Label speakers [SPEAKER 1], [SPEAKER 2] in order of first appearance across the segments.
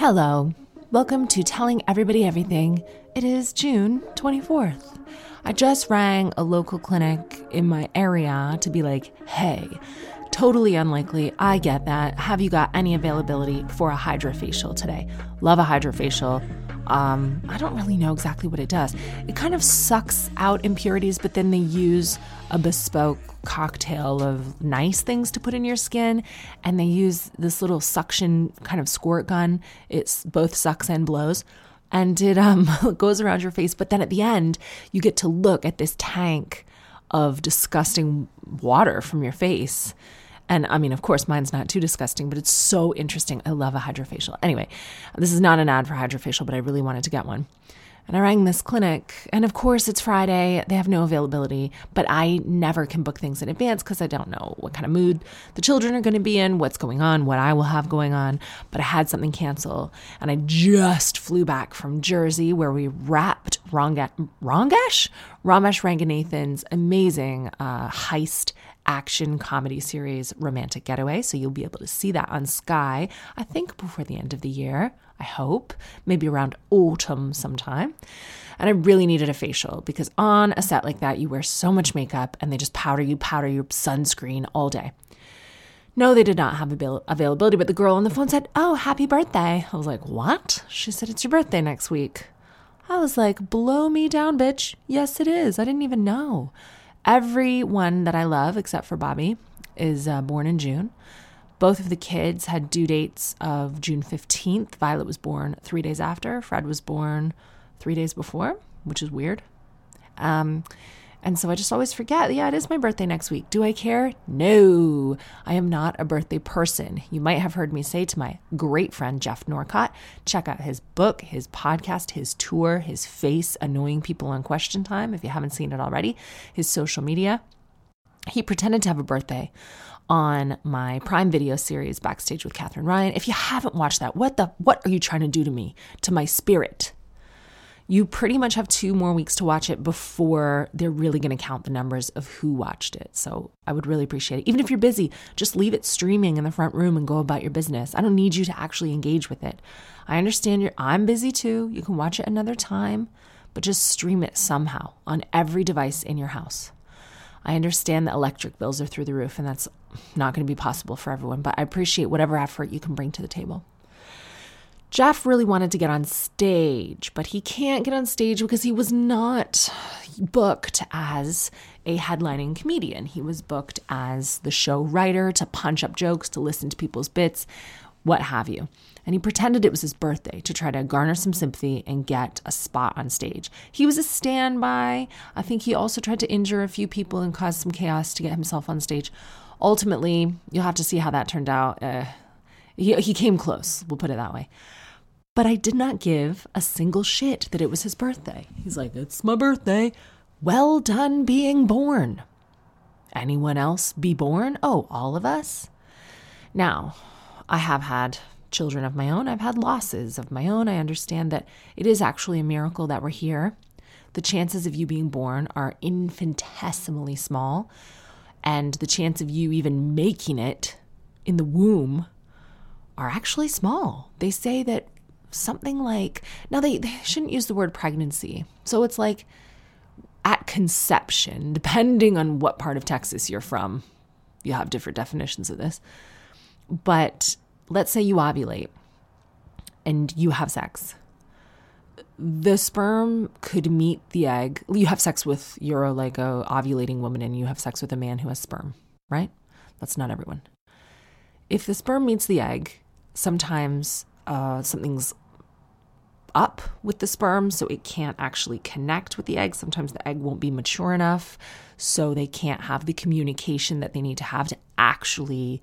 [SPEAKER 1] Hello. Welcome to Telling Everybody Everything. It is June 24th. I just rang a local clinic in my area to be like, hey, totally unlikely. I get that. Have you got any availability for a hydrofacial today? Love a hydrofacial. Um, I don't really know exactly what it does. It kind of sucks out impurities, but then they use a bespoke cocktail of nice things to put in your skin, and they use this little suction kind of squirt gun. It's both sucks and blows and it um, goes around your face. But then at the end, you get to look at this tank of disgusting water from your face. And I mean, of course, mine's not too disgusting, but it's so interesting. I love a hydrofacial. Anyway, this is not an ad for hydrofacial, but I really wanted to get one. And I rang this clinic, and of course, it's Friday. They have no availability, but I never can book things in advance because I don't know what kind of mood the children are going to be in, what's going on, what I will have going on. But I had something cancel, and I just flew back from Jersey where we wrapped Rongash? Ramesh Ranganathan's amazing uh, heist action comedy series Romantic Getaway. So you'll be able to see that on Sky, I think before the end of the year. I hope, maybe around autumn sometime. And I really needed a facial because on a set like that, you wear so much makeup and they just powder you, powder your sunscreen all day. No, they did not have avail- availability, but the girl on the phone said, Oh, happy birthday. I was like, What? She said, It's your birthday next week. I was like, Blow me down, bitch. Yes, it is. I didn't even know. Everyone that I love, except for Bobby, is uh, born in June. Both of the kids had due dates of June 15th. Violet was born three days after. Fred was born three days before, which is weird. Um, and so I just always forget, yeah, it is my birthday next week. Do I care? No, I am not a birthday person. You might have heard me say to my great friend Geoff Norcott, check out his book, his podcast, his tour, his face annoying people on question time, if you haven't seen it already, his social media. He pretended to have a birthday on my Prime Video series Backstage with Katherine Ryan. If you haven't watched that, what the what are you trying to do to me, to my spirit? You pretty much have two more weeks to watch it before they're really going to count the numbers of who watched it. So I would really appreciate it. Even if you're busy, just leave it streaming in the front room and go about your business. I don't need you to actually engage with it. I understand you're I'm busy too. You can watch it another time, but just stream it somehow on every device in your house. I understand the electric bills are through the roof, and that's not going to be possible for everyone, but I appreciate whatever effort you can bring to the table. Geoff really wanted to get on stage, but he can't get on stage because he was not booked as a headlining comedian. He was booked as the show writer to punch up jokes, to listen to people's bits, what have you. And he pretended it was his birthday to try to garner some sympathy and get a spot on stage. He was a standby. I think he also tried to injure a few people and cause some chaos to get himself on stage. Ultimately, you'll have to see how that turned out. Uh, he, he came close, we'll put it that way. But I did not give a single shit that it was his birthday. He's like, It's my birthday. Well done being born. Anyone else be born? Oh, all of us? Now, I have had children of my own. I've had losses of my own. I understand that it is actually a miracle that we're here. The chances of you being born are infinitesimally small, and the chance of you even making it in the womb are actually small. They say that something like, now they, they shouldn't use the word pregnancy. So it's like at conception, depending on what part of Texas you're from, you have different definitions of this. But let's say you ovulate and you have sex. The sperm could meet the egg. You have sex with, you're like a ovulating woman and you have sex with a man who has sperm, right? That's not everyone. If the sperm meets the egg, sometimes uh, something's up with the sperm, so it can't actually connect with the egg. Sometimes the egg won't be mature enough, so they can't have the communication that they need to have to actually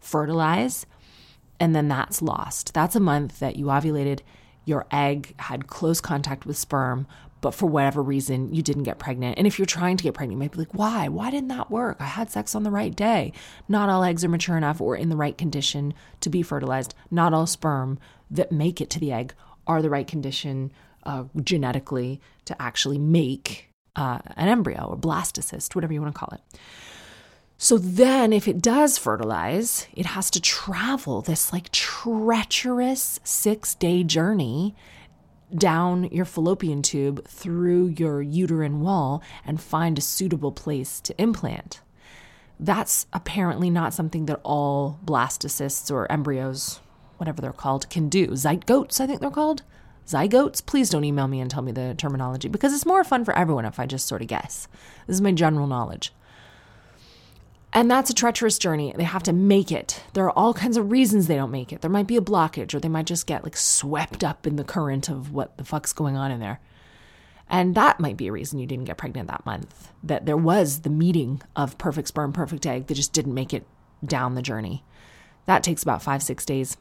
[SPEAKER 1] fertilize. And then that's lost. That's a month that you ovulated, your egg had close contact with sperm, but for whatever reason, you didn't get pregnant. And if you're trying to get pregnant, you might be like, why? Why didn't that work? I had sex on the right day. Not all eggs are mature enough or in the right condition to be fertilized. Not all sperm that make it to the egg are the right condition uh, genetically to actually make uh, an embryo or blastocyst, whatever you want to call it. So then, if it does fertilize, it has to travel this like treacherous six day journey down your fallopian tube through your uterine wall and find a suitable place to implant. That's apparently not something that all blastocysts or embryos, whatever they're called, can do. Zygotes, I think they're called. Zygotes, please don't email me and tell me the terminology because it's more fun for everyone if I just sort of guess. This is my general knowledge. And that's a treacherous journey. They have to make it. There are all kinds of reasons they don't make it. There might be a blockage, or they might just get like swept up in the current of what the fuck's going on in there. And that might be a reason you didn't get pregnant that month. That there was the meeting of perfect sperm, perfect egg that just didn't make it down the journey. That takes about five, six days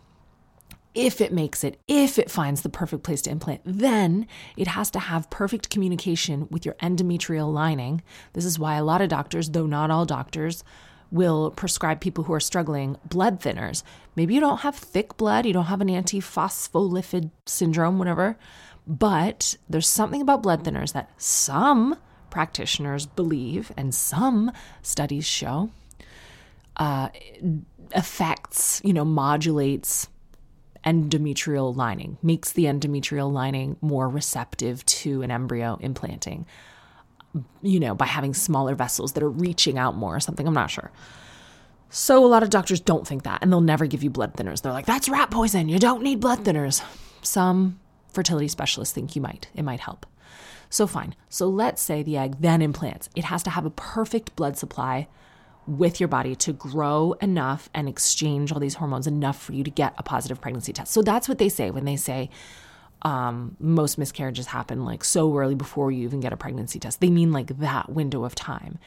[SPEAKER 1] if it makes it, if it finds the perfect place to implant, then it has to have perfect communication with your endometrial lining. This is why a lot of doctors, though not all doctors, will prescribe people who are struggling blood thinners. Maybe you don't have thick blood, you don't have an antiphospholipid syndrome, whatever, but there's something about blood thinners that some practitioners believe and some studies show uh, affects, you know, modulates endometrial lining, makes the endometrial lining more receptive to an embryo implanting, you know, by having smaller vessels that are reaching out more or something. I'm not sure. So a lot of doctors don't think that, and they'll never give you blood thinners. They're like, that's rat poison. You don't need blood thinners. Some fertility specialists think you might. It might help. So fine. So let's say the egg then implants. It has to have a perfect blood supply with your body to grow enough and exchange all these hormones enough for you to get a positive pregnancy test. So that's what they say when they say um, most miscarriages happen like so early before you even get a pregnancy test. They mean like that window of time.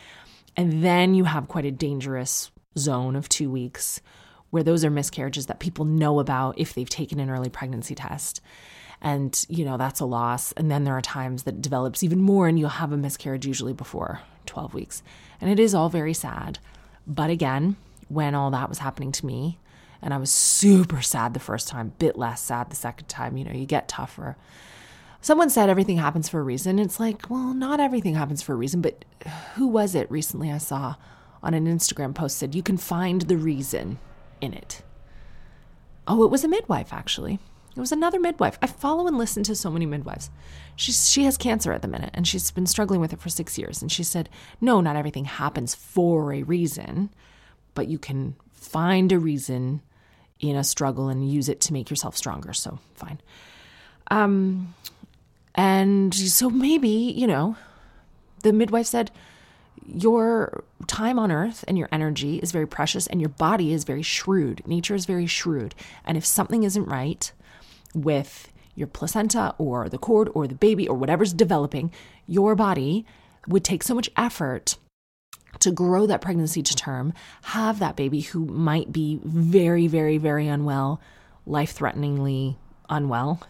[SPEAKER 1] And then you have quite a dangerous zone of two weeks where those are miscarriages that people know about if they've taken an early pregnancy test. And, you know, that's a loss. And then there are times that develops even more, and you'll have a miscarriage usually before 12 weeks. And it is all very sad. But again, when all that was happening to me, and I was super sad the first time, bit less sad the second time, you know, you get tougher. Someone said everything happens for a reason. It's like, well, not everything happens for a reason, but who was it recently I saw on an Instagram post said you can find the reason in it? Oh, it was a midwife actually. It was another midwife. I follow and listen to so many midwives. She's, she has cancer at the minute and she's been struggling with it for six years. And she said, No, not everything happens for a reason, but you can find a reason in a struggle and use it to make yourself stronger. So, fine. Um, and so maybe, you know, the midwife said, your time on earth and your energy is very precious and your body is very shrewd. Nature is very shrewd. And if something isn't right, with your placenta or the cord or the baby or whatever's developing, your body would take so much effort to grow that pregnancy to term, have that baby who might be very, very, very unwell, life threateningly unwell.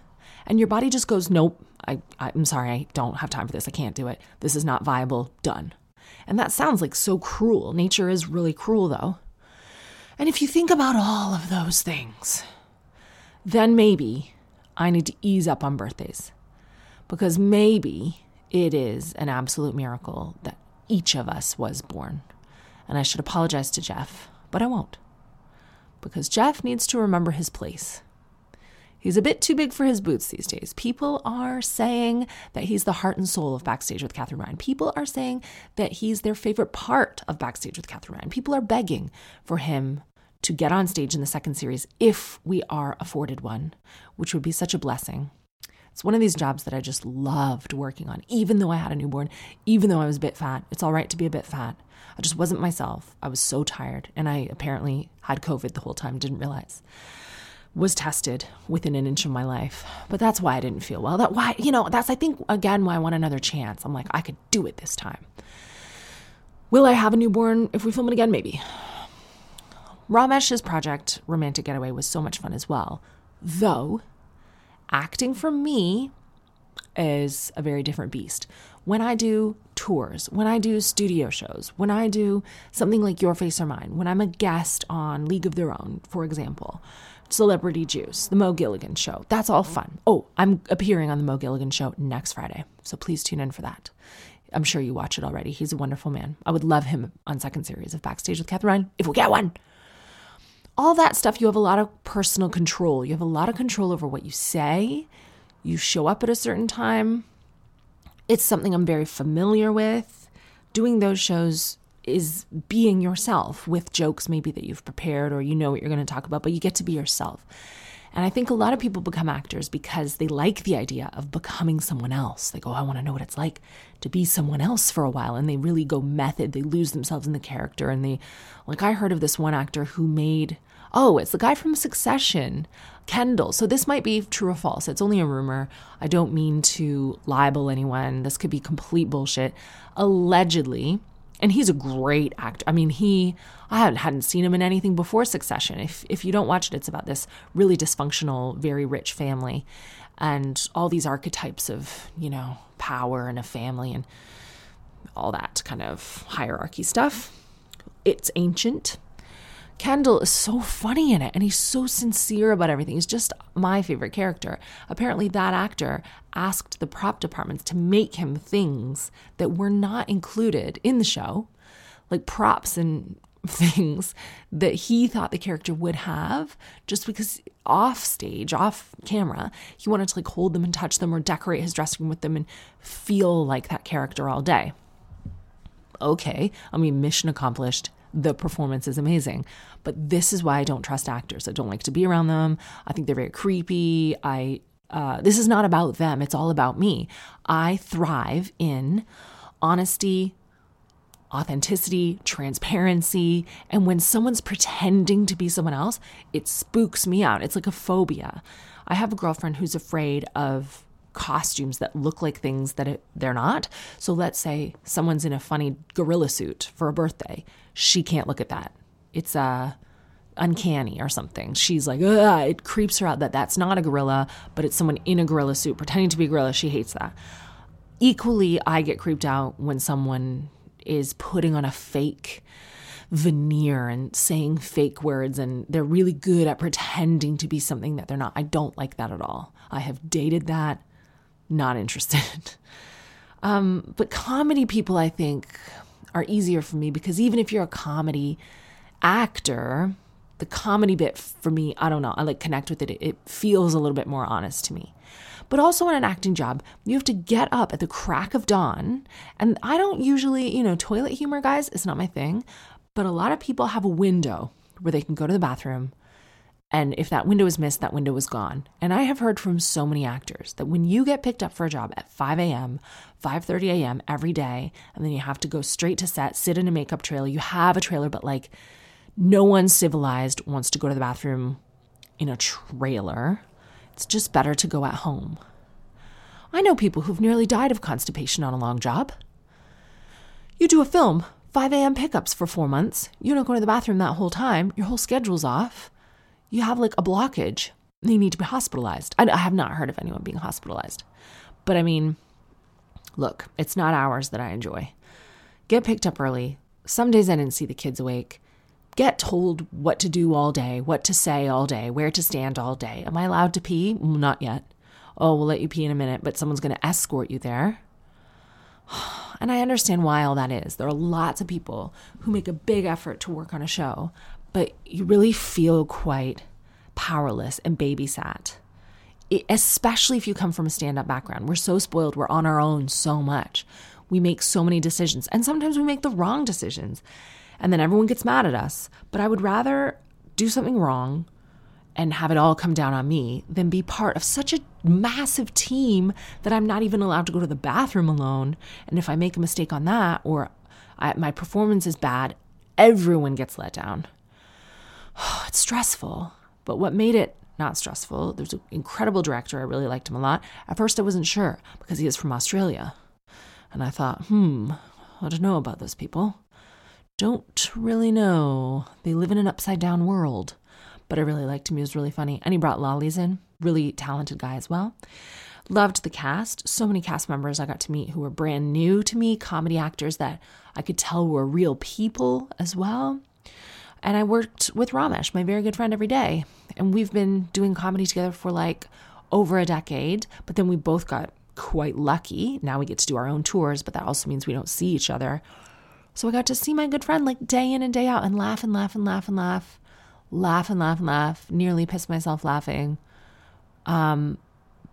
[SPEAKER 1] And your body just goes, nope, I, I'm sorry, I don't have time for this. I can't do it. This is not viable. Done. And that sounds like so cruel. Nature is really cruel, though. And if you think about all of those things, then maybe I need to ease up on birthdays because maybe it is an absolute miracle that each of us was born. And I should apologize to Geoff, but I won't because Geoff needs to remember his place. He's a bit too big for his boots these days. People are saying that he's the heart and soul of Backstage with Katherine Ryan. People are saying that he's their favorite part of Backstage with Katherine Ryan. People are begging for him to get on stage in the second series if we are afforded one, which would be such a blessing. It's one of these jobs that I just loved working on, even though I had a newborn, even though I was a bit fat. It's all right to be a bit fat. I just wasn't myself. I was so tired, and I apparently had COVID the whole time, didn't realize. Was tested within an inch of my life, but that's why I didn't feel well. That why, you know, that's I think again why I want another chance. I'm like, I could do it this time. Will I have a newborn if we film it again? Maybe Ramesh's project, Romantic Getaway, was so much fun as well. Though, acting for me is a very different beast. When I do tours, when I do studio shows, when I do something like Your Face or Mine, when I'm a guest on League of Their Own, for example, Celebrity Juice, the Mo Gilligan show, that's all fun. Oh, I'm appearing on the Mo Gilligan show next Friday, so please tune in for that. I'm sure you watch it already. He's a wonderful man. I would love him on second series of Backstage with Katherine if we get one. All that stuff, you have a lot of personal control. You have a lot of control over what you say. You show up at a certain time. It's something I'm very familiar with. Doing those shows is being yourself with jokes maybe that you've prepared or you know what you're going to talk about, but you get to be yourself. And I think a lot of people become actors because they like the idea of becoming someone else. They go, oh, I want to know what it's like to be someone else for a while. And they really go method. They lose themselves in the character. And they, like, I heard of this one actor who made, oh, it's the guy from Succession, Kendall. So this might be true or false. It's only a rumor. I don't mean to libel anyone. This could be complete bullshit. Allegedly, and he's a great actor. I mean, he I hadn't, seen him in anything before Succession. If if you don't watch it, it's about this really dysfunctional, very rich family, and all these archetypes of you know power and a family and all that kind of hierarchy stuff. It's ancient. Kendall is so funny in it and he's so sincere about everything. He's just my favorite character. Apparently, that actor asked the prop departments to make him things that were not included in the show, like props and things that he thought the character would have just because off stage, off camera, he wanted to like hold them and touch them or decorate his dressing room with them and feel like that character all day. Okay, I mean, mission accomplished the performance is amazing. But this is why I don't trust actors. I don't like to be around them. I think they're very creepy. I uh, this is not about them. It's all about me. I thrive in honesty, authenticity, transparency. And when someone's pretending to be someone else, it spooks me out. It's like a phobia. I have a girlfriend who's afraid of costumes that look like things that it, they're not. So let's say someone's in a funny gorilla suit for a birthday. She can't look at that. It's uh, uncanny or something. She's like, Ugh, it creeps her out that that's not a gorilla, but it's someone in a gorilla suit pretending to be a gorilla. She hates that. Equally, I get creeped out when someone is putting on a fake veneer and saying fake words and they're really good at pretending to be something that they're not. I don't like that at all. I have dated that not interested. um, but comedy people, I think, are easier for me because even if you're a comedy actor, the comedy bit for me, I don't know, I like connect with it. It feels a little bit more honest to me. But also in an acting job, you have to get up at the crack of dawn. And I don't usually, you know, toilet humor, guys, is not my thing. But a lot of people have a window where they can go to the bathroom, and if that window is missed, that window is gone. And I have heard from so many actors that when you get picked up for a job at 5 a.m., 5:30 a.m. every day, and then you have to go straight to set, sit in a makeup trailer. You have a trailer, but like no one civilized wants to go to the bathroom in a trailer. It's just better to go at home. I know people who've nearly died of constipation on a long job. You do a film, 5 a.m. pickups for four months. You don't go to the bathroom that whole time. Your whole schedule's off you have like a blockage, you need to be hospitalized. I, I have not heard of anyone being hospitalized. But I mean, look, it's not hours that I enjoy. Get picked up early. Some days I didn't see the kids awake. Get told what to do all day, what to say all day, where to stand all day. Am I allowed to pee? Not yet. Oh, we'll let you pee in a minute, but someone's going to escort you there. And I understand why all that is. There are lots of people who make a big effort to work on a show, but you really feel quite powerless and babysat. It, especially if you come from a stand up background. We're so spoiled, we're on our own so much. We make so many decisions, and sometimes we make the wrong decisions, and then everyone gets mad at us. But I would rather do something wrong and have it all come down on me than be part of such a massive team that I'm not even allowed to go to the bathroom alone. And if I make a mistake on that or I, my performance is bad, everyone gets let down. it's stressful. But what made it not stressful, there's an incredible director. I really liked him a lot. At first, I wasn't sure because he is from Australia. And I thought, hmm, I don't know about those people. don't really know. They live in an upside down world. But I really liked him. He was really funny. And he brought lollies in. Really talented guy as well. Loved the cast. So many cast members I got to meet who were brand new to me, comedy actors that I could tell were real people as well. And I worked with Ramesh, my very good friend, every day. And we've been doing comedy together for like over a decade. But then we both got quite lucky. Now we get to do our own tours, but that also means we don't see each other. So I got to see my good friend like day in and day out and laugh and laugh and laugh and laugh, laugh and laugh and laugh, nearly piss myself laughing. Um,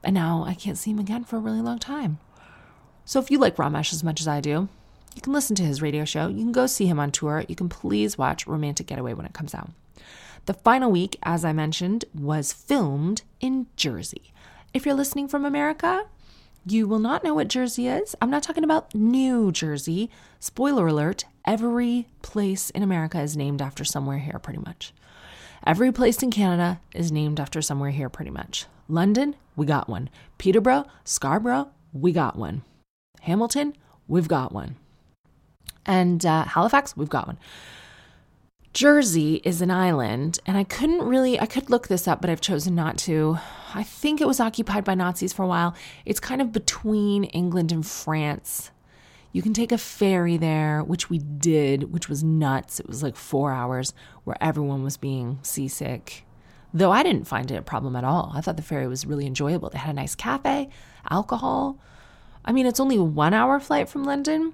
[SPEAKER 1] and now I can't see him again for a really long time. So if you like Ramesh as much as I do, you can listen to his radio show. You can go see him on tour. You can please watch Romantic Getaway when it comes out. The final week, as I mentioned, was filmed in Jersey. If you're listening from America, you will not know what Jersey is. I'm not talking about New Jersey. Spoiler alert every place in America is named after somewhere here, pretty much. Every place in Canada is named after somewhere here, pretty much. London, we got one. Peterborough, Scarborough, we got one. Hamilton, we've got one. And uh, Halifax, we've got one. Jersey is an island, and I couldn't really, I could look this up, but I've chosen not to. I think it was occupied by Nazis for a while. It's kind of between England and France. You can take a ferry there, which we did, which was nuts. It was like four hours where everyone was being seasick. Though I didn't find it a problem at all. I thought the ferry was really enjoyable. They had a nice cafe, alcohol. I mean, it's only a one hour flight from London,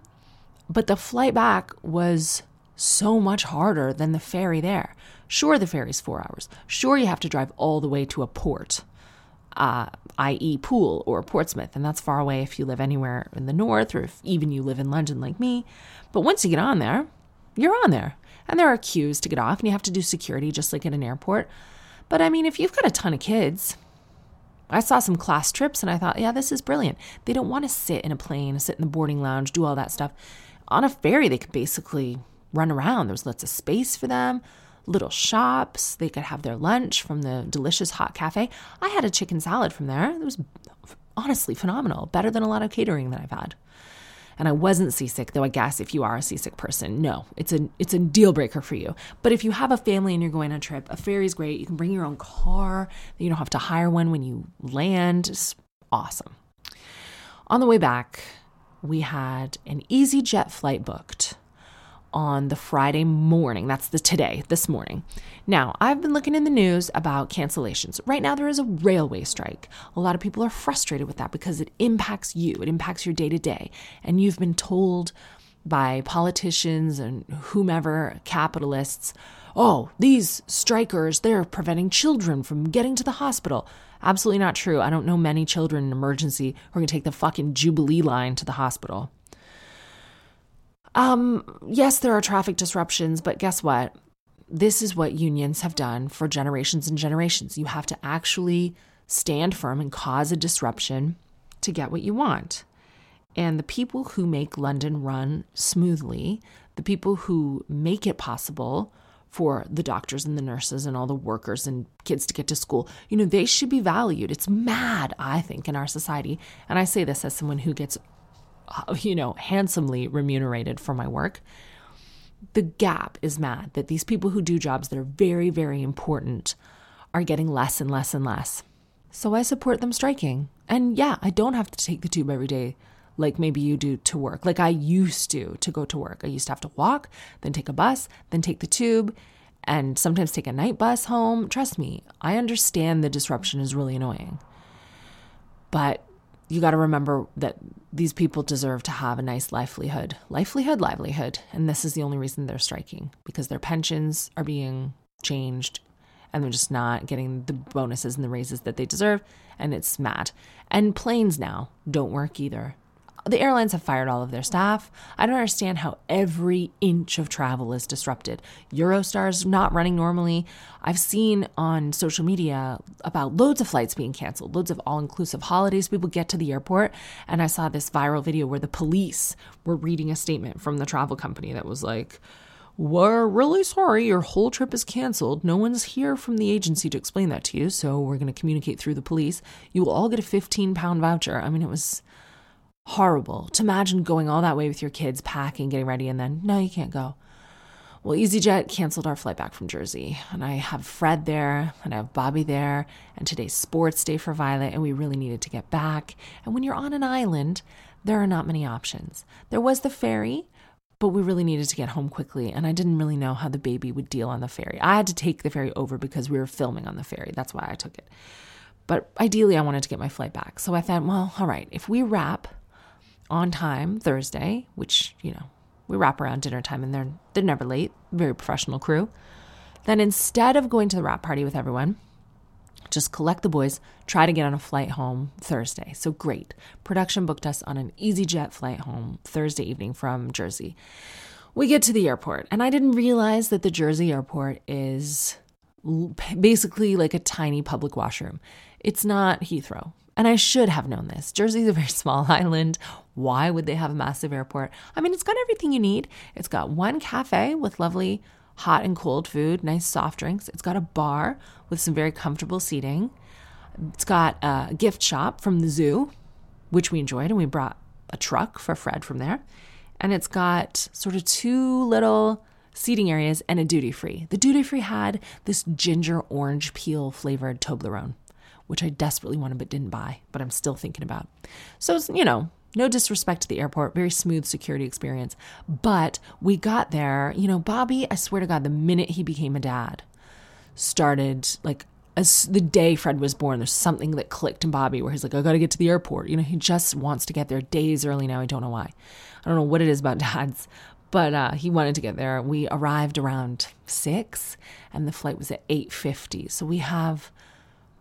[SPEAKER 1] but the flight back was so much harder than the ferry there. Sure, the ferry's four hours. Sure, you have to drive all the way to a port, uh, i.e., Poole or Portsmouth, and that's far away if you live anywhere in the north or if even you live in London like me. But once you get on there, you're on there. And there are queues to get off, and you have to do security just like at an airport. But I mean, if you've got a ton of kids, I saw some class trips and I thought, yeah, this is brilliant. They don't want to sit in a plane, sit in the boarding lounge, do all that stuff. On a ferry, they could basically run around. There was lots of space for them, little shops. They could have their lunch from the delicious hot cafe. I had a chicken salad from there. It was honestly phenomenal, better than a lot of catering that I've had. And I wasn't seasick, though I guess if you are a seasick person, no, it's a it's a deal breaker for you. But if you have a family and you're going on a trip, a ferry is great. You can bring your own car. You don't have to hire one when you land. It's awesome. On the way back, we had an EasyJet flight booked on the Friday morning. That's the today, this morning. Now, I've been looking in the news about cancellations. Right now, there is a railway strike. A lot of people are frustrated with that because it impacts you, it impacts your day to day. And you've been told by politicians and whomever, capitalists, oh, these strikers, they're preventing children from getting to the hospital. Absolutely not true. I don't know many children in emergency who are going to take the fucking Jubilee line to the hospital. Um, yes, there are traffic disruptions, but guess what? This is what unions have done for generations and generations. You have to actually stand firm and cause a disruption to get what you want. And the people who make London run smoothly, the people who make it possible for the doctors and the nurses and all the workers and kids to get to school, you know, they should be valued. It's mad, I think, in our society. And I say this as someone who gets uh, you know, handsomely remunerated for my work. The gap is mad that these people who do jobs that are very, very important are getting less and less and less. So I support them striking. And yeah, I don't have to take the tube every day like maybe you do to work, like I used to to go to work. I used to have to walk, then take a bus, then take the tube, and sometimes take a night bus home. Trust me, I understand the disruption is really annoying. But you got to remember that these people deserve to have a nice livelihood, livelihood, livelihood. And this is the only reason they're striking because their pensions are being changed and they're just not getting the bonuses and the raises that they deserve. And it's mad. And planes now don't work either the airlines have fired all of their staff. I don't understand how every inch of travel is disrupted. Eurostar's not running normally. I've seen on social media about loads of flights being canceled, loads of all inclusive holidays. People get to the airport, and I saw this viral video where the police were reading a statement from the travel company that was like, we're really sorry your whole trip is canceled. No one's here from the agency to explain that to you, so we're going to communicate through the police. You will all get a 15 pound voucher. I mean, it was horrible to imagine going all that way with your kids, packing, getting ready, and then, no, you can't go. Well, EasyJet canceled our flight back from Jersey, and I have Fred there, and I have Bobby there, and today's sports day for Violet, and we really needed to get back. And when you're on an island, there are not many options. There was the ferry, but we really needed to get home quickly, and I didn't really know how the baby would deal on the ferry. I had to take the ferry over because we were filming on the ferry. That's why I took it. But ideally, I wanted to get my flight back. So I thought, well, all right, if we wrap on time Thursday, which, you know, we wrap around dinner time and they're they're never late, very professional crew. Then instead of going to the wrap party with everyone, just collect the boys, try to get on a flight home Thursday. So great. Production booked us on an EasyJet flight home Thursday evening from Jersey. We get to the airport, and I didn't realize that the Jersey airport is basically like a tiny public washroom. It's not Heathrow. And I should have known this. Jersey's a very small island. Why would they have a massive airport? I mean, it's got everything you need. It's got one cafe with lovely hot and cold food, nice soft drinks. It's got a bar with some very comfortable seating. It's got a gift shop from the zoo, which we enjoyed, and we brought a truck for Fred from there. And it's got sort of two little seating areas and a duty free. The duty free had this ginger orange peel flavored Toblerone which I desperately wanted but didn't buy, but I'm still thinking about. So, you know, no disrespect to the airport, very smooth security experience. But we got there, you know, Bobby, I swear to God, the minute he became a dad, started like as the day Fred was born, there's something that clicked in Bobby where he's like, I gotta get to the airport. You know, he just wants to get there days early now. I don't know why. I don't know what it is about dads, but uh, he wanted to get there. We arrived around six, and the flight was at eight fifty. So we have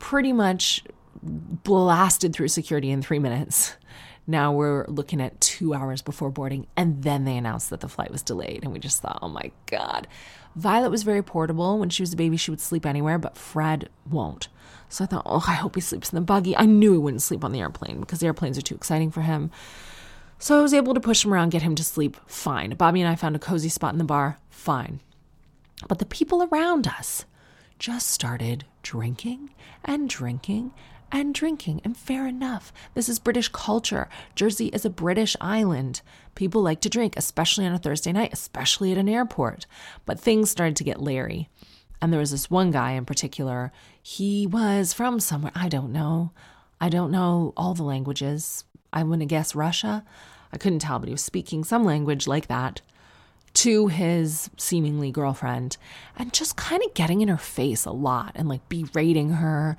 [SPEAKER 1] pretty much blasted through security in three minutes. Now we're looking at two hours before boarding, and then they announced that the flight was delayed. And we just thought, oh my God. Violet was very portable. When she was a baby, she would sleep anywhere, but Fred won't. So I thought, oh, I hope he sleeps in the buggy. I knew he wouldn't sleep on the airplane because the airplanes are too exciting for him. So I was able to push him around, get him to sleep fine. Bobby and I found a cozy spot in the bar, fine. But the people around us, just started drinking and drinking and drinking. And fair enough. This is British culture. Jersey is a British island. People like to drink, especially on a Thursday night, especially at an airport. But things started to get leery. And there was this one guy in particular. He was from somewhere, I don't know. I don't know all the languages. I want to guess Russia. I couldn't tell, but he was speaking some language like that to his seemingly girlfriend and just kind of getting in her face a lot and like berating her.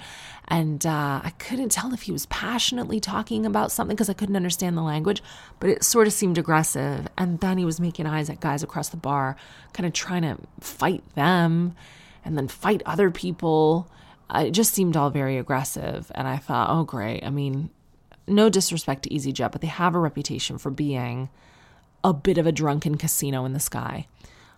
[SPEAKER 1] And uh, I couldn't tell if he was passionately talking about something because I couldn't understand the language, but it sort of seemed aggressive. And then he was making eyes at guys across the bar, kind of trying to fight them and then fight other people. Uh, it just seemed all very aggressive. And I thought, oh, great. I mean, no disrespect to EasyJet, but they have a reputation for being a bit of a drunken casino in the sky.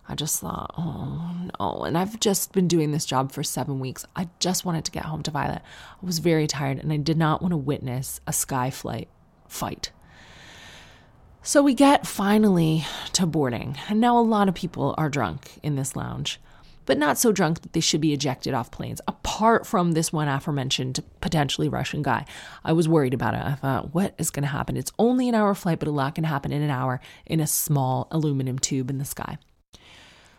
[SPEAKER 1] I just thought, oh no. And I've just been doing this job for seven weeks. I just wanted to get home to Violet. I was very tired and I did not want to witness a sky flight fight. So we get finally to boarding. And now a lot of people are drunk in this lounge but not so drunk that they should be ejected off planes, apart from this one aforementioned potentially Russian guy. I was worried about it. I thought, what is going to happen? It's only an hour flight, but a lot can happen in an hour in a small aluminum tube in the sky.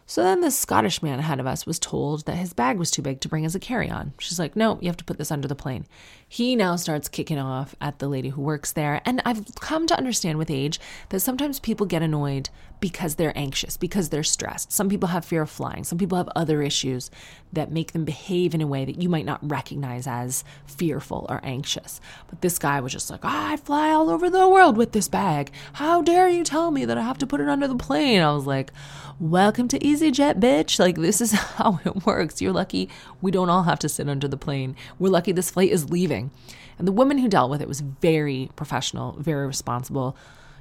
[SPEAKER 1] So then the Scottish man ahead of us was told that his bag was too big to bring as a carry on. She's like, no, you have to put this under the plane. He now starts kicking off at the lady who works there. And I've come to understand with age that sometimes people get annoyed because they're anxious, because they're stressed. Some people have fear of flying. Some people have other issues that make them behave in a way that you might not recognize as fearful or anxious. But this guy was just like, oh, I fly all over the world with this bag. How dare you tell me that I have to put it under the plane? I was like, welcome to EasyJet, bitch. Like, this is how it works. You're lucky we don't all have to sit under the plane. We're lucky this flight is leaving. And the woman who dealt with it was very professional, very responsible.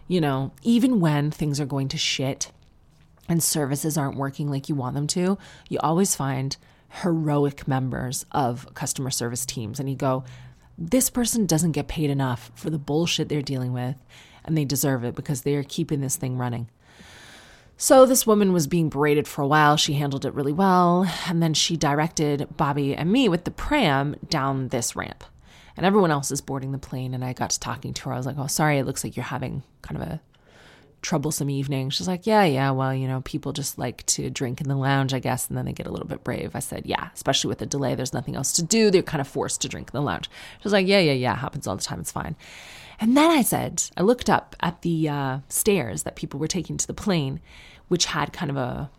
[SPEAKER 1] You know, even when things are going to shit and services aren't working like you want them to, you always find heroic members of customer service teams. And you go, this person doesn't get paid enough for the bullshit they're dealing with, and they deserve it because they are keeping this thing running. So this woman was being berated for a while. She handled it really well. And then she directed Bobby and me with the pram down this ramp. And everyone else is boarding the plane. And I got to talking to her. I was like, oh, sorry, it looks like you're having kind of a troublesome evening. She's like, Yeah, yeah, well, you know, people just like to drink in the lounge, I guess, and then they get a little bit brave. I said, Yeah, especially with the delay, there's nothing else to do. They're kind of forced to drink in the lounge. She's like, Yeah, yeah, yeah, happens all the time. It's fine. And then I said, I looked up at the uh, stairs that people were taking to the plane, which had kind of a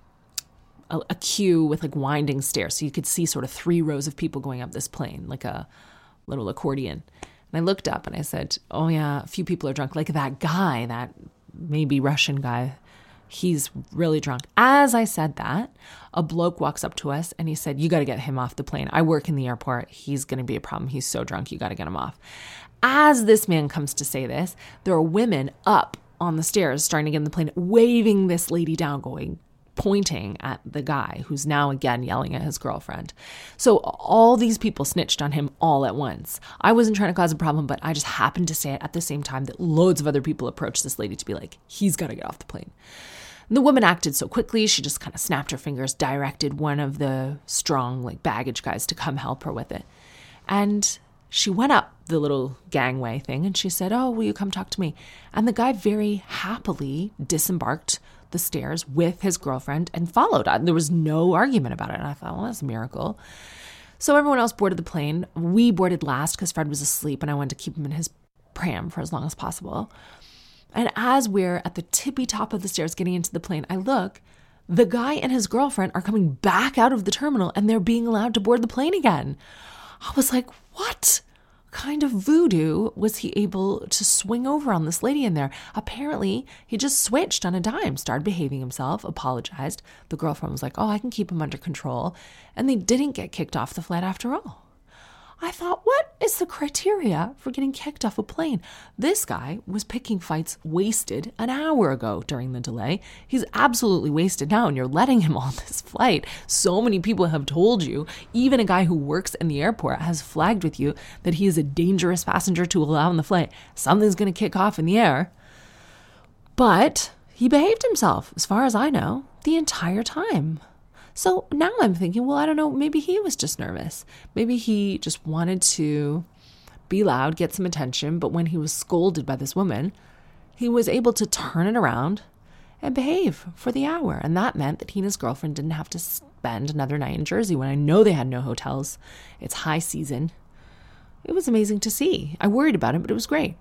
[SPEAKER 1] a, a queue with like winding stairs. So you could see sort of three rows of people going up this plane, like a little accordion. And I looked up and I said, Oh, yeah, a few people are drunk. Like that guy, that maybe Russian guy, he's really drunk. As I said that, a bloke walks up to us and he said, You got to get him off the plane. I work in the airport. He's going to be a problem. He's so drunk. You got to get him off. As this man comes to say this, there are women up on the stairs starting to get in the plane, waving this lady down, going, pointing at the guy who's now again yelling at his girlfriend. So all these people snitched on him all at once. I wasn't trying to cause a problem, but I just happened to say it at the same time that loads of other people approached this lady to be like, he's got to get off the plane. The woman acted so quickly, she just kind of snapped her fingers, directed one of the strong, like, baggage guys to come help her with it. And she went up the little gangway thing and she said, Oh, will you come talk to me? And the guy very happily disembarked the stairs with his girlfriend and followed. There was no argument about it. And I thought, well, that's a miracle. So everyone else boarded the plane. We boarded last because Fred was asleep and I wanted to keep him in his pram for as long as possible. And as we're at the tippy top of the stairs getting into the plane, I look, the guy and his girlfriend are coming back out of the terminal and they're being allowed to board the plane again. I was like, what? Kind of voodoo was he able to swing over on this lady in there? Apparently, he just switched on a dime, started behaving himself, apologized. The girlfriend was like, oh, I can keep him under control. And they didn't get kicked off the flat after all. I thought, what is the criteria for getting kicked off a plane? This guy was picking fights wasted an hour ago during the delay. He's absolutely wasted now, and you're letting him on this flight. So many people have told you, even a guy who works in the airport has flagged with you that he is a dangerous passenger to allow on the flight. Something's going to kick off in the air. But he behaved himself, as far as I know, the entire time. So now I'm thinking, well, I don't know, maybe he was just nervous. Maybe he just wanted to be loud, get some attention, but when he was scolded by this woman, he was able to turn it around and behave for the hour. And that meant that he and his girlfriend didn't have to spend another night in Jersey when I know they had no hotels. It's high season. It was amazing to see. I worried about it, but it was great.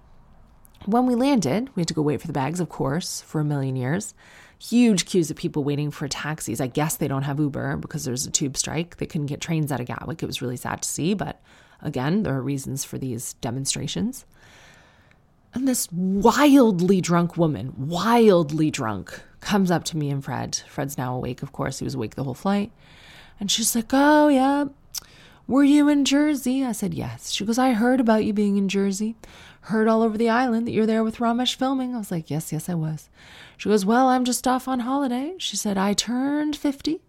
[SPEAKER 1] When we landed, we had to go wait for the bags, of course, for a million years huge queues of people waiting for taxis. I guess they don't have Uber because there's a tube strike. They couldn't get trains out of Gatwick. It was really sad to see, but again, there are reasons for these demonstrations. And this wildly drunk woman, wildly drunk, comes up to me and Fred. Fred's now awake, of course. He was awake the whole flight. And she's like, Oh, yeah. Were you in Jersey? I said, Yes. She goes, I heard about you being in Jersey. Heard all over the island that you're there with Ramesh filming. I was like, Yes, yes, I was. She goes, Well, I'm just off on holiday. She said, I turned 50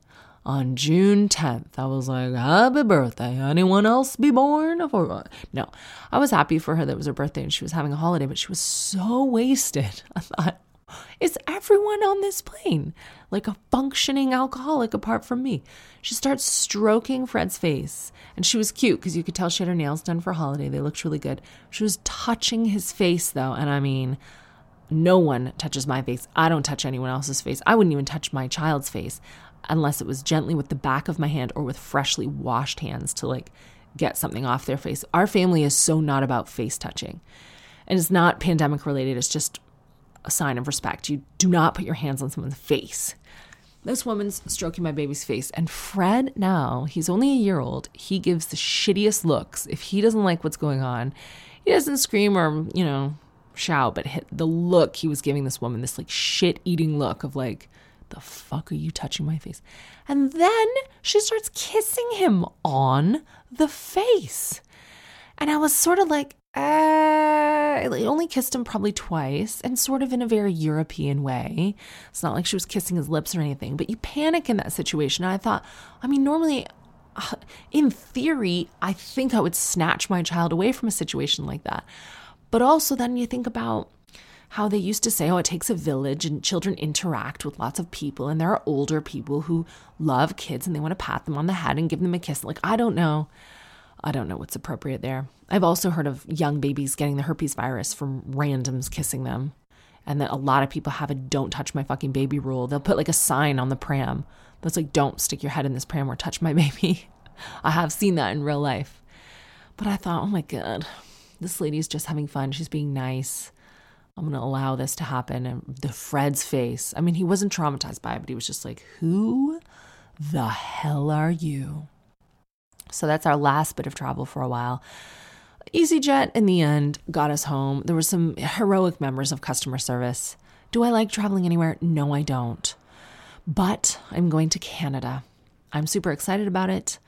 [SPEAKER 1] on June 10th. I was like, Happy birthday. Anyone else be born? No, I was happy for her that it was her birthday and she was having a holiday, but she was so wasted. I thought, is everyone on this plane like a functioning alcoholic apart from me? She starts stroking Fred's face, and she was cute because you could tell she had her nails done for holiday. They looked really good. She was touching his face though, and I mean, no one touches my face. I don't touch anyone else's face. I wouldn't even touch my child's face unless it was gently with the back of my hand or with freshly washed hands to like get something off their face. Our family is so not about face touching. And it's not pandemic related, it's just a sign of respect. You do not put your hands on someone's face. This woman's stroking my baby's face, and Fred now, he's only a year old. He gives the shittiest looks. If he doesn't like what's going on, he doesn't scream or, you know, shout, but the look he was giving this woman, this like shit eating look of like, the fuck are you touching my face? And then she starts kissing him on the face. And I was sort of like, uh, I only kissed him probably twice and sort of in a very European way. It's not like she was kissing his lips or anything, but you panic in that situation. And I thought, I mean, normally, uh, in theory, I think I would snatch my child away from a situation like that. But also, then you think about how they used to say, oh, it takes a village and children interact with lots of people. And there are older people who love kids and they want to pat them on the head and give them a kiss. Like, I don't know. I don't know what's appropriate there. I've also heard of young babies getting the herpes virus from randoms kissing them. And that a lot of people have a don't touch my fucking baby rule. They'll put like a sign on the pram that's like, don't stick your head in this pram or touch my baby. I have seen that in real life. But I thought, oh my God, this lady's just having fun. She's being nice. I'm going to allow this to happen. And the Fred's face, I mean, he wasn't traumatized by it, but he was just like, who the hell are you? So that's our last bit of travel for a while. EasyJet, in the end, got us home. There were some heroic members of customer service. Do I like traveling anywhere? No, I don't. But I'm going to Canada. I'm super excited about it.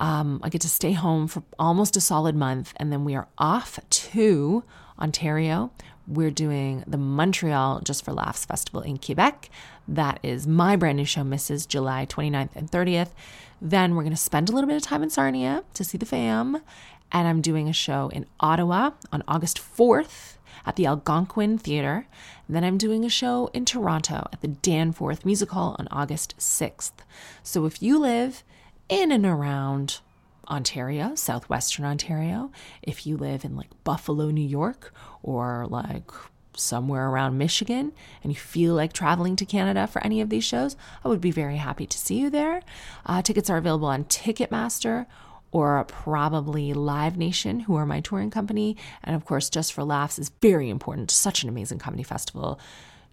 [SPEAKER 1] Um, I get to stay home for almost a solid month, and then we are off to Ontario. We're doing the Montreal Just for Laughs Festival in Quebec. That is my brand new show, Mrs. July 29th and 30th. Then we're going to spend a little bit of time in Sarnia to see the fam. And I'm doing a show in Ottawa on August 4th at the Algonquin Theatre. Then I'm doing a show in Toronto at the Danforth Music Hall on August 6th. So if you live in and around Ontario, southwestern Ontario, if you live in like Buffalo, New York, or like somewhere around Michigan and you feel like traveling to Canada for any of these shows, I would be very happy to see you there. Uh, tickets are available on Ticketmaster or probably Live Nation, who are my touring company. And of course, Just for Laughs is very important. Such an amazing comedy festival.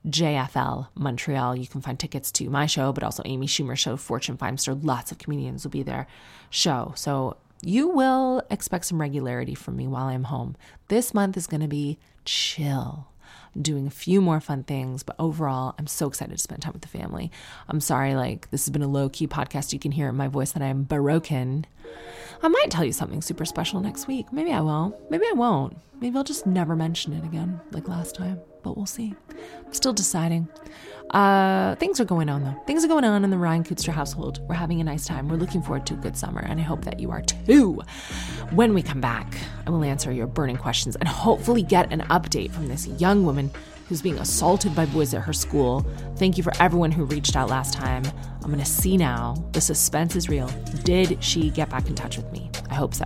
[SPEAKER 1] JFL Montreal. You can find tickets to my show, but also Amy Schumer show, Fortune Feimster. Lots of comedians will be there. Show. So you will expect some regularity from me while I'm home. This month is going to be chill doing a few more fun things. But overall, I'm so excited to spend time with the family. I'm sorry, like, this has been a low key podcast. You can hear in my voice that I'm broken. I might tell you something super special next week. Maybe I will. Maybe I won't. Maybe I'll just never mention it again, like last time. But we'll see. I'm still deciding. Uh, things are going on though. Things are going on in the Ryan Kootstra household. We're having a nice time. We're looking forward to a good summer, and I hope that you are too. When we come back, I will answer your burning questions and hopefully get an update from this young woman who's being assaulted by boys at her school. Thank you for everyone who reached out last time. I'm gonna see now. The suspense is real. Did she get back in touch with me? I hope so.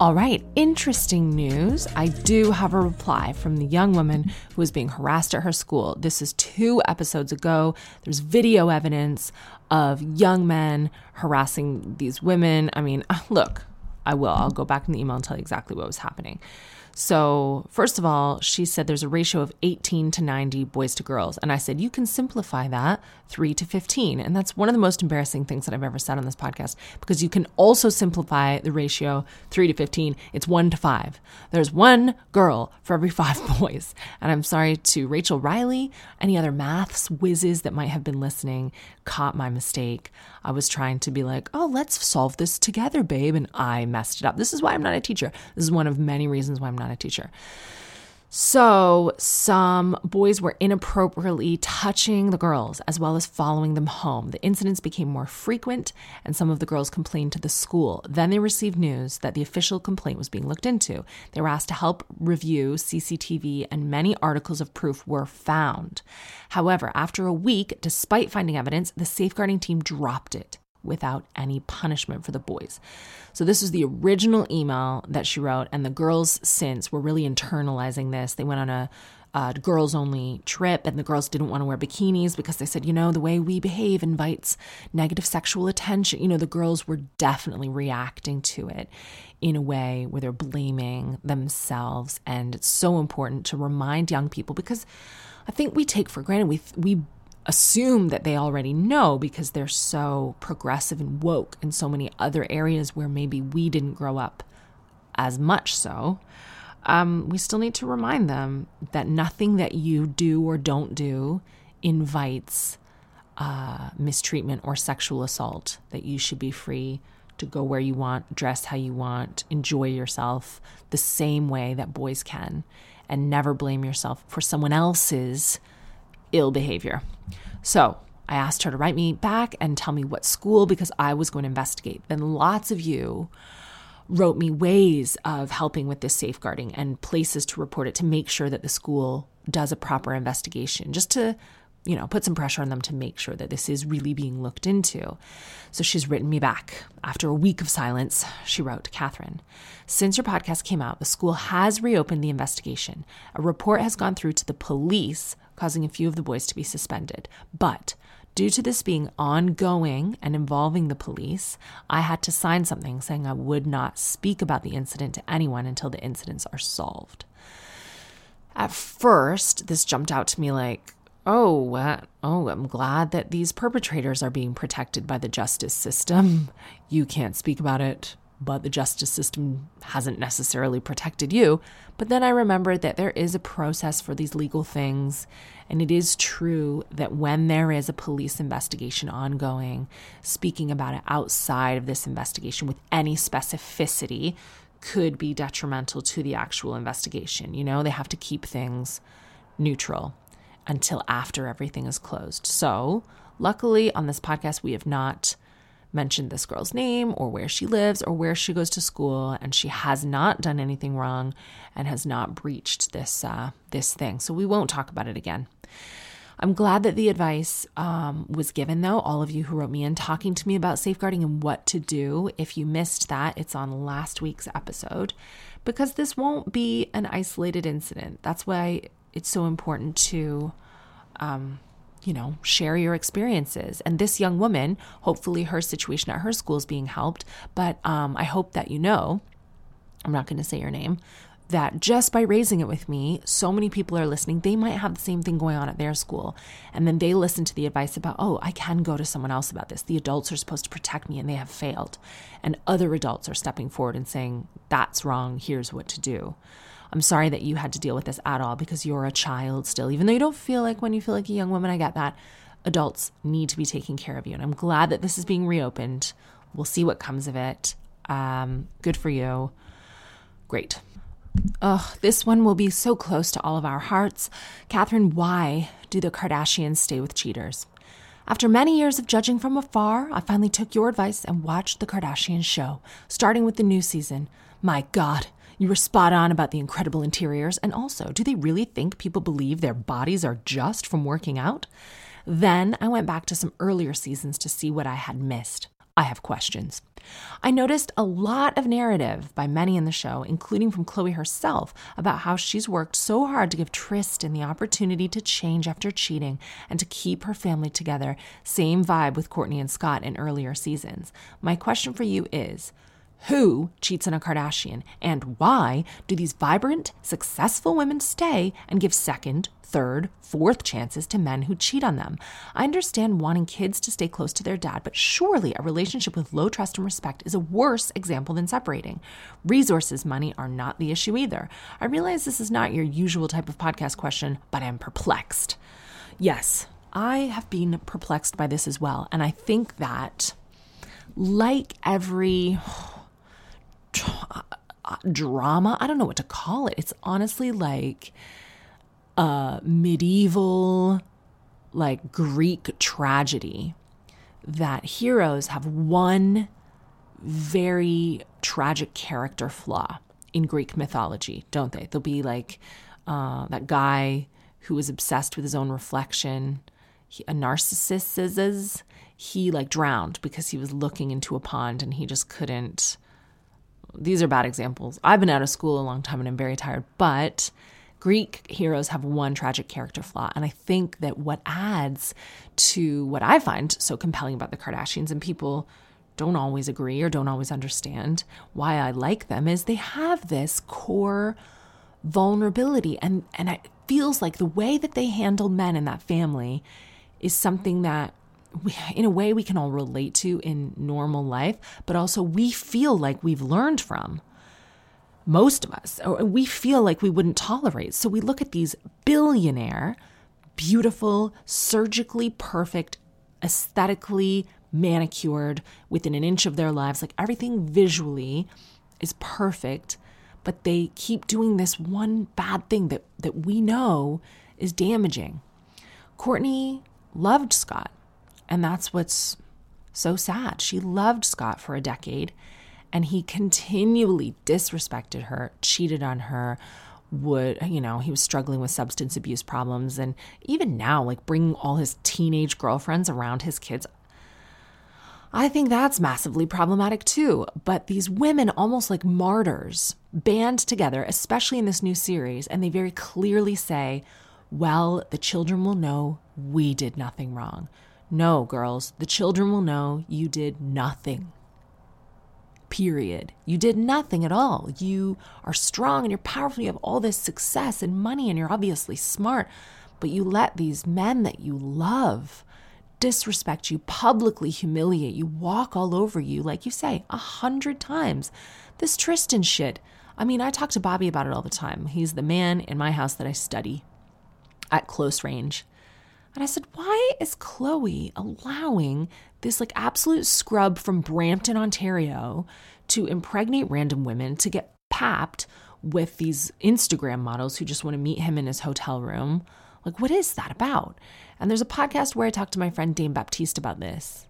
[SPEAKER 1] All right, interesting news. I do have a reply from the young woman who was being harassed at her school. This is two episodes ago. There's video evidence of young men harassing these women. I mean, look, I will. I'll go back in the email and tell you exactly what was happening. So, first of all, she said there's a ratio of 18 to 90 boys to girls. And I said, you can simplify that 3 to 15. And that's one of the most embarrassing things that I've ever said on this podcast because you can also simplify the ratio 3 to 15. It's 1 to 5. There's one girl for every five boys. And I'm sorry to Rachel Riley, any other maths whizzes that might have been listening, caught my mistake. I was trying to be like, oh, let's solve this together, babe. And I messed it up. This is why I'm not a teacher. This is one of many reasons why I'm not a teacher. So, some boys were inappropriately touching the girls as well as following them home. The incidents became more frequent, and some of the girls complained to the school. Then they received news that the official complaint was being looked into. They were asked to help review CCTV, and many articles of proof were found. However, after a week, despite finding evidence, the safeguarding team dropped it without any punishment for the boys. So, this was the original email that she wrote, and the girls since were really internalizing this. They went on a uh, girls only trip, and the girls didn't want to wear bikinis because they said, you know, the way we behave invites negative sexual attention. You know, the girls were definitely reacting to it in a way where they're blaming themselves. And it's so important to remind young people because I think we take for granted, we, we assume that they already know because they're so progressive and woke in so many other areas where maybe we didn't grow up as much so. Um, we still need to remind them that nothing that you do or don't do invites uh, mistreatment or sexual assault, that you should be free to go where you want, dress how you want, enjoy yourself the same way that boys can, and never blame yourself for someone else's ill behavior. So I asked her to write me back and tell me what school because I was going to investigate. Then lots of you wrote me ways of helping with this safeguarding and places to report it to make sure that the school does a proper investigation, just to you know, put some pressure on them to make sure that this is really being looked into. So she's written me back. After a week of silence, she wrote, Katherine, since your podcast came out, the school has reopened the investigation. A report has gone through to the police, causing a few of the boys to be suspended. But due to this being ongoing and involving the police, I had to sign something saying I would not speak about the incident to anyone until the incidents are solved. At first, this jumped out to me like, oh, uh, oh, I'm glad that these perpetrators are being protected by the justice system. You can't speak about it, but the justice system hasn't necessarily protected you. But then I remembered that there is a process for these legal things. And it is true that when there is a police investigation ongoing, speaking about it outside of this investigation with any specificity could be detrimental to the actual investigation. You know, they have to keep things neutral until after everything is closed. So, luckily, on this podcast, we have not mentioned this girl's name or where she lives or where she goes to school, and she has not done anything wrong and has not breached this uh, this thing. So we won't talk about it again. I'm glad that the advice um, was given, though. All of you who wrote me in talking to me about safeguarding and what to do. If you missed that, it's on last week's episode because this won't be an isolated incident. That's why it's so important to, um, you know, share your experiences. And this young woman, hopefully her situation at her school is being helped. But um, I hope that you know, I'm not going to say your name, that just by raising it with me, so many people are listening. They might have the same thing going on at their school. And then they listen to the advice about, oh, I can go to someone else about this. The adults are supposed to protect me and they have failed. And other adults are stepping forward and saying, that's wrong. Here's what to do. I'm sorry that you had to deal with this at all because you're a child still. Even though you don't feel like when you feel like a young woman, I get that. Adults need to be taking care of you. And I'm glad that this is being reopened. We'll see what comes of it. Um, good for you. Great. Oh, this one will be so close to all of our hearts. Katherine, why do the Kardashians stay with cheaters? After many years of judging from afar, I finally took your advice and watched the Kardashian show, starting with the new season. My God, you were spot on about the incredible interiors, and also, do they really think people believe their bodies are just from working out? Then I went back to some earlier seasons to see what I had missed. I have questions. I noticed a lot of narrative by many in the show, including from Khloé herself, about how she's worked so hard to give Tristan the opportunity to change after cheating and to keep her family together. Same vibe with Kourtney and Scott in earlier seasons. My question for you is who cheats on a Kardashian? And why do these vibrant, successful women stay and give second, third, fourth chances to men who cheat on them? I understand wanting kids to stay close to their dad, but surely a relationship with low trust and respect is a worse example than separating. Resources, money are not the issue either. I realize this is not your usual type of podcast question, but I'm perplexed. Yes, I have been perplexed by this as well. And I think that, like every drama. I don't know what to call it. It's honestly like a medieval, like Greek tragedy that heroes have one very tragic character flaw in Greek mythology, don't they? They'll be like uh, that guy who was obsessed with his own reflection. He, a narcissist is he like drowned because he was looking into a pond and he just couldn't these are bad examples. I've been out of school a long time and I'm very tired, but Greek heroes have one tragic character flaw. And I think that what adds to what I find so compelling about the Kardashians, and people don't always agree or don't always understand why I like them, is they have this core vulnerability. And, and it feels like the way that they handle men in that family is something that in a way we can all relate to in normal life, but also we feel like we've learned from. Most of us, or we feel like we wouldn't tolerate. So we look at these billionaire, beautiful, surgically perfect, aesthetically manicured within an inch of their lives. Like everything visually is perfect, but they keep doing this one bad thing that, that we know is damaging. Kourtney loved Scott, and that's what's so sad. She loved Scott for a decade, and he continually disrespected her, cheated on her, would, you know, he was struggling with substance abuse problems. And even now, like bringing all his teenage girlfriends around his kids, I think that's massively problematic too. But these women, almost like martyrs, band together, especially in this new series, and they very clearly say, well, the children will know we did nothing wrong. No, girls, the children will know you did nothing period. You did nothing at all. You are strong and you're powerful. You have all this success and money, and you're obviously smart, but you let these men that you love disrespect you, publicly humiliate you, walk all over you, like you say, a hundred times. This Tristan shit. I mean, I talk to Bobby about it all the time. He's the man in my house that I study at close range. And I said, why is Khloé allowing this like absolute scrub from Brampton, Ontario to impregnate random women to get papped with these Instagram models who just want to meet him in his hotel room? Like, what is that about? And there's a podcast where I talked to my friend Dame Baptiste about this.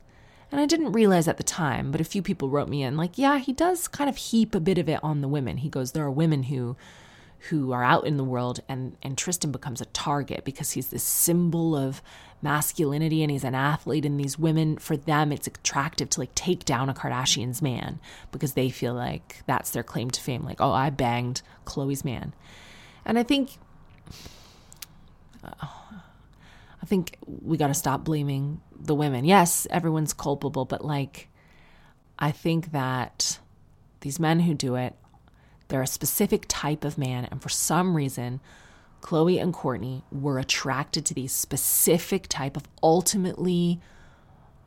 [SPEAKER 1] And I didn't realize at the time, but a few people wrote me in, like, yeah, he does kind of heap a bit of it on the women. He goes, there are women who who are out in the world and and Tristan becomes a target because he's this symbol of masculinity and he's an athlete and these women for them it's attractive to like take down a Kardashian's man because they feel like that's their claim to fame like oh I banged Khloé's man. And I think uh, I think we got to stop blaming the women. Yes, everyone's culpable, but like I think that these men who do it they're a specific type of man, and for some reason, Khloé and Kourtney were attracted to these specific type of ultimately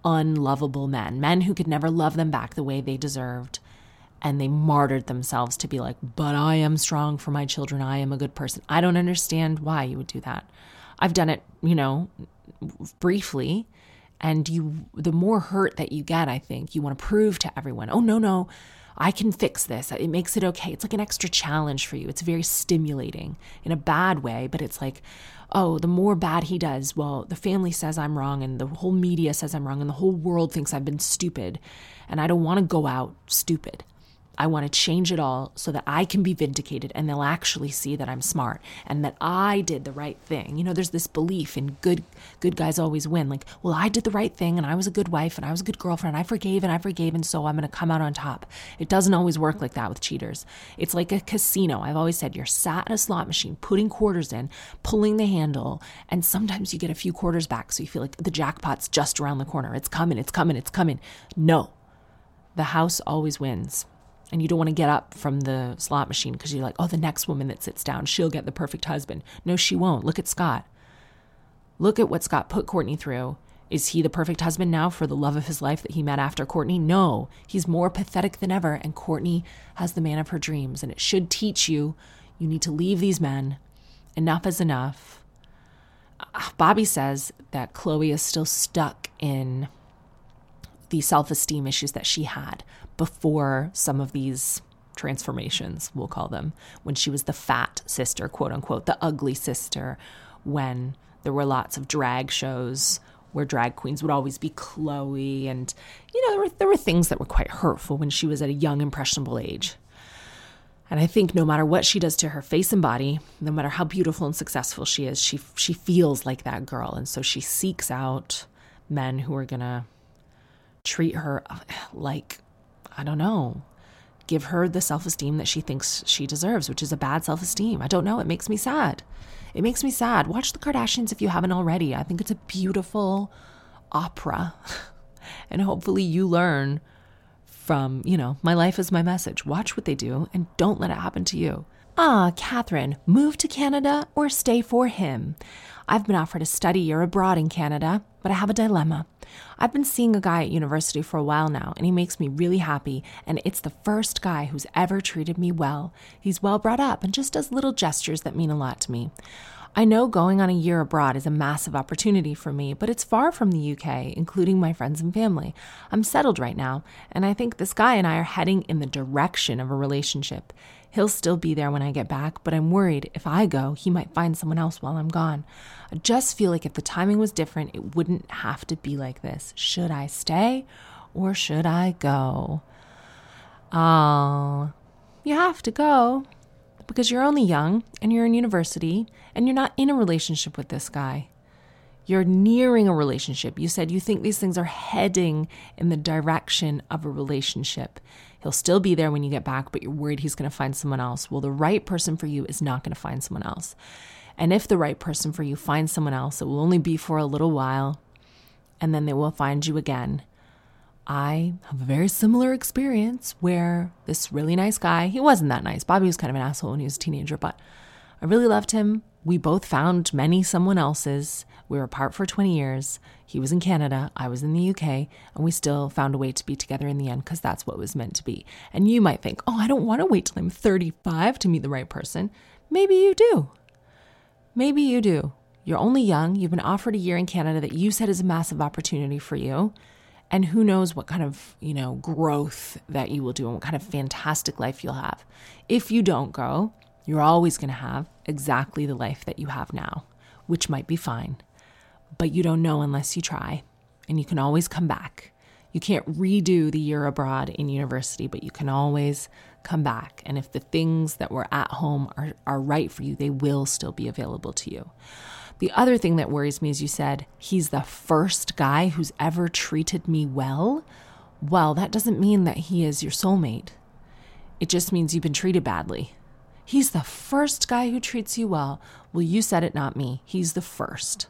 [SPEAKER 1] unlovable men, men who could never love them back the way they deserved. And they martyred themselves to be like, but I am strong for my children. I am a good person. I don't understand why you would do that. I've done it, you know, briefly. And you, the more hurt that you get, I think you want to prove to everyone, oh, no, no, I can fix this. It makes it okay. It's like an extra challenge for you. It's very stimulating in a bad way, but it's like, oh, the more bad he does, well, the family says I'm wrong and the whole media says I'm wrong and the whole world thinks I've been stupid. And I don't want to go out stupid. I want to change it all so that I can be vindicated and they'll actually see that I'm smart and that I did the right thing. You know, there's this belief in good good guys always win. Like, well, I did the right thing and I was a good wife and I was a good girlfriend. I forgave and I forgave and so I'm going to come out on top. It doesn't always work like that with cheaters. It's like a casino. I've always said you're sat in a slot machine, putting quarters in, pulling the handle, and sometimes you get a few quarters back so you feel like the jackpot's just around the corner. It's coming, it's coming, it's coming. No. The house always wins and you don't want to get up from the slot machine because you're like, oh, the next woman that sits down, she'll get the perfect husband. No, she won't. Look at Scott. Look at what Scott put Kourtney through. Is he the perfect husband now for the love of his life that he met after Kourtney? No, he's more pathetic than ever, and Kourtney has the man of her dreams. And it should teach you you need to leave these men. Enough is enough. Uh, Bobby says that Khloé is still stuck in the self esteem issues that she had before some of these transformations, we'll call them, when she was the fat sister, quote unquote, the ugly sister, when there were lots of drag shows where drag queens would always be Khloé. And, you know, there were, there were things that were quite hurtful when she was at a young, impressionable age. And I think no matter what she does to her face and body, no matter how beautiful and successful she is, she she feels like that girl. And so she seeks out men who are going to treat her like, I don't know, give her the self esteem that she thinks she deserves, which is a bad self esteem. I don't know. It makes me sad. It makes me sad. Watch The Kardashians if you haven't already. I think it's a beautiful opera. and hopefully you learn from, you know, my life is my message. Watch what they do and don't let it happen to you. Ah, Katherine, move to Canada or stay for him? I've been offered a study year abroad in Canada, but I have a dilemma. I've been seeing a guy at university for a while now, and he makes me really happy, and it's the first guy who's ever treated me well. He's well brought up and just does little gestures that mean a lot to me. I know going on a year abroad is a massive opportunity for me, but it's far from the UK, including my friends and family. I'm settled right now, and I think this guy and I are heading in the direction of a relationship. He'll still be there when I get back, but I'm worried if I go, he might find someone else while I'm gone. I just feel like if the timing was different, it wouldn't have to be like this. Should I stay or should I go? Oh, you have to go because you're only young and you're in university and you're not in a relationship with this guy. You're nearing a relationship. You said you think these things are heading in the direction of a relationship. He'll still be there when you get back, but you're worried he's going to find someone else. Well, the right person for you is not going to find someone else. And if the right person for you finds someone else, it will only be for a little while, and then they will find you again. I have a very similar experience where this really nice guy, he wasn't that nice. Bobby was kind of an asshole when he was a teenager, but I really loved him. We both found many someone else's. We were apart for 20 years. He was in Canada, I was in the UK, and we still found a way to be together in the end because that's what was meant to be. And you might think, oh, I don't want to wait till I'm 35 to meet the right person. Maybe you do. Maybe you do. You're only young. You've been offered a year in Canada that you said is a massive opportunity for you. And who knows what kind of, you know, growth that you will do and what kind of fantastic life you'll have. If you don't go, you're always going to have exactly the life that you have now, which might be fine, but you don't know unless you try. And you can always come back. You can't redo the year abroad in university, but you can always come back. And if the things that were at home are, are right for you, they will still be available to you. The other thing that worries me is you said, he's the first guy who's ever treated me well. Well, that doesn't mean that he is your soulmate. It just means you've been treated badly. He's the first guy who treats you well. Well, you said it, not me. He's the first.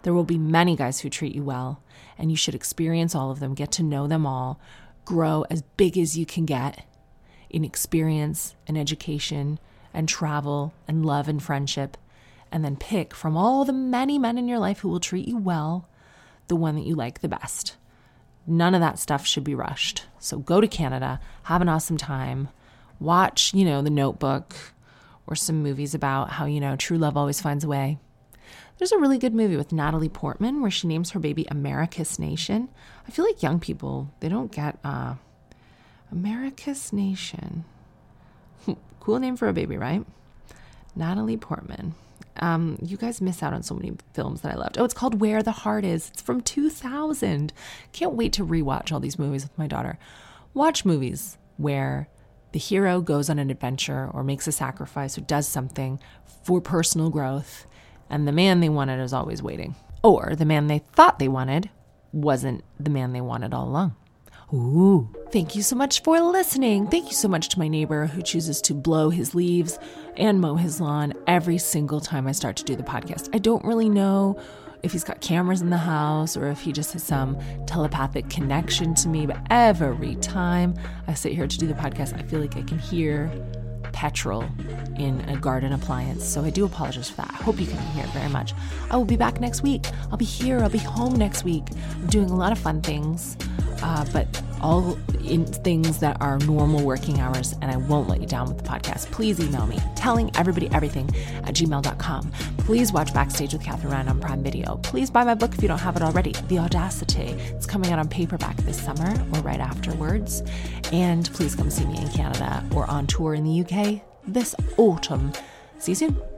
[SPEAKER 1] There will be many guys who treat you well, and you should experience all of them, get to know them all, grow as big as you can get in experience and education and travel and love and friendship, and then pick from all the many men in your life who will treat you well the one that you like the best. None of that stuff should be rushed. So go to Canada, have an awesome time, watch, you know, The Notebook, or some movies about how, you know, true love always finds a way. There's a really good movie with Natalie Portman where she names her baby Americus Nation. I feel like young people, they don't get uh, Americus Nation. cool name for a baby, right? Natalie Portman. Um, you guys miss out on so many films that I loved. Oh, it's called Where the Heart Is. It's from 2000. Can't wait to rewatch all these movies with my daughter. Watch movies where the hero goes on an adventure or makes a sacrifice or does something for personal growth, and the man they wanted is always waiting. Or the man they thought they wanted wasn't the man they wanted all along. Ooh, thank you so much for listening. Thank you so much to my neighbor who chooses to blow his leaves and mow his lawn every single time I start to do the podcast. I don't really know if he's got cameras in the house or if he just has some telepathic connection to me. But every time I sit here to do the podcast, I feel like I can hear petrol in a garden appliance. So I do apologize for that. I hope you can hear it very much. I will be back next week. I'll be here. I'll be home next week. I'm doing a lot of fun things uh, but all in things that are normal working hours, and I won't let you down with the podcast. Please email me, telling everybody everything at gmail.com. Please watch Backstage with Katherine Ryan on Prime Video. Please buy my book if you don't have it already, The Audacity. It's coming out on paperback this summer or right afterwards. And please come see me in Canada or on tour in the UK this autumn. See you soon.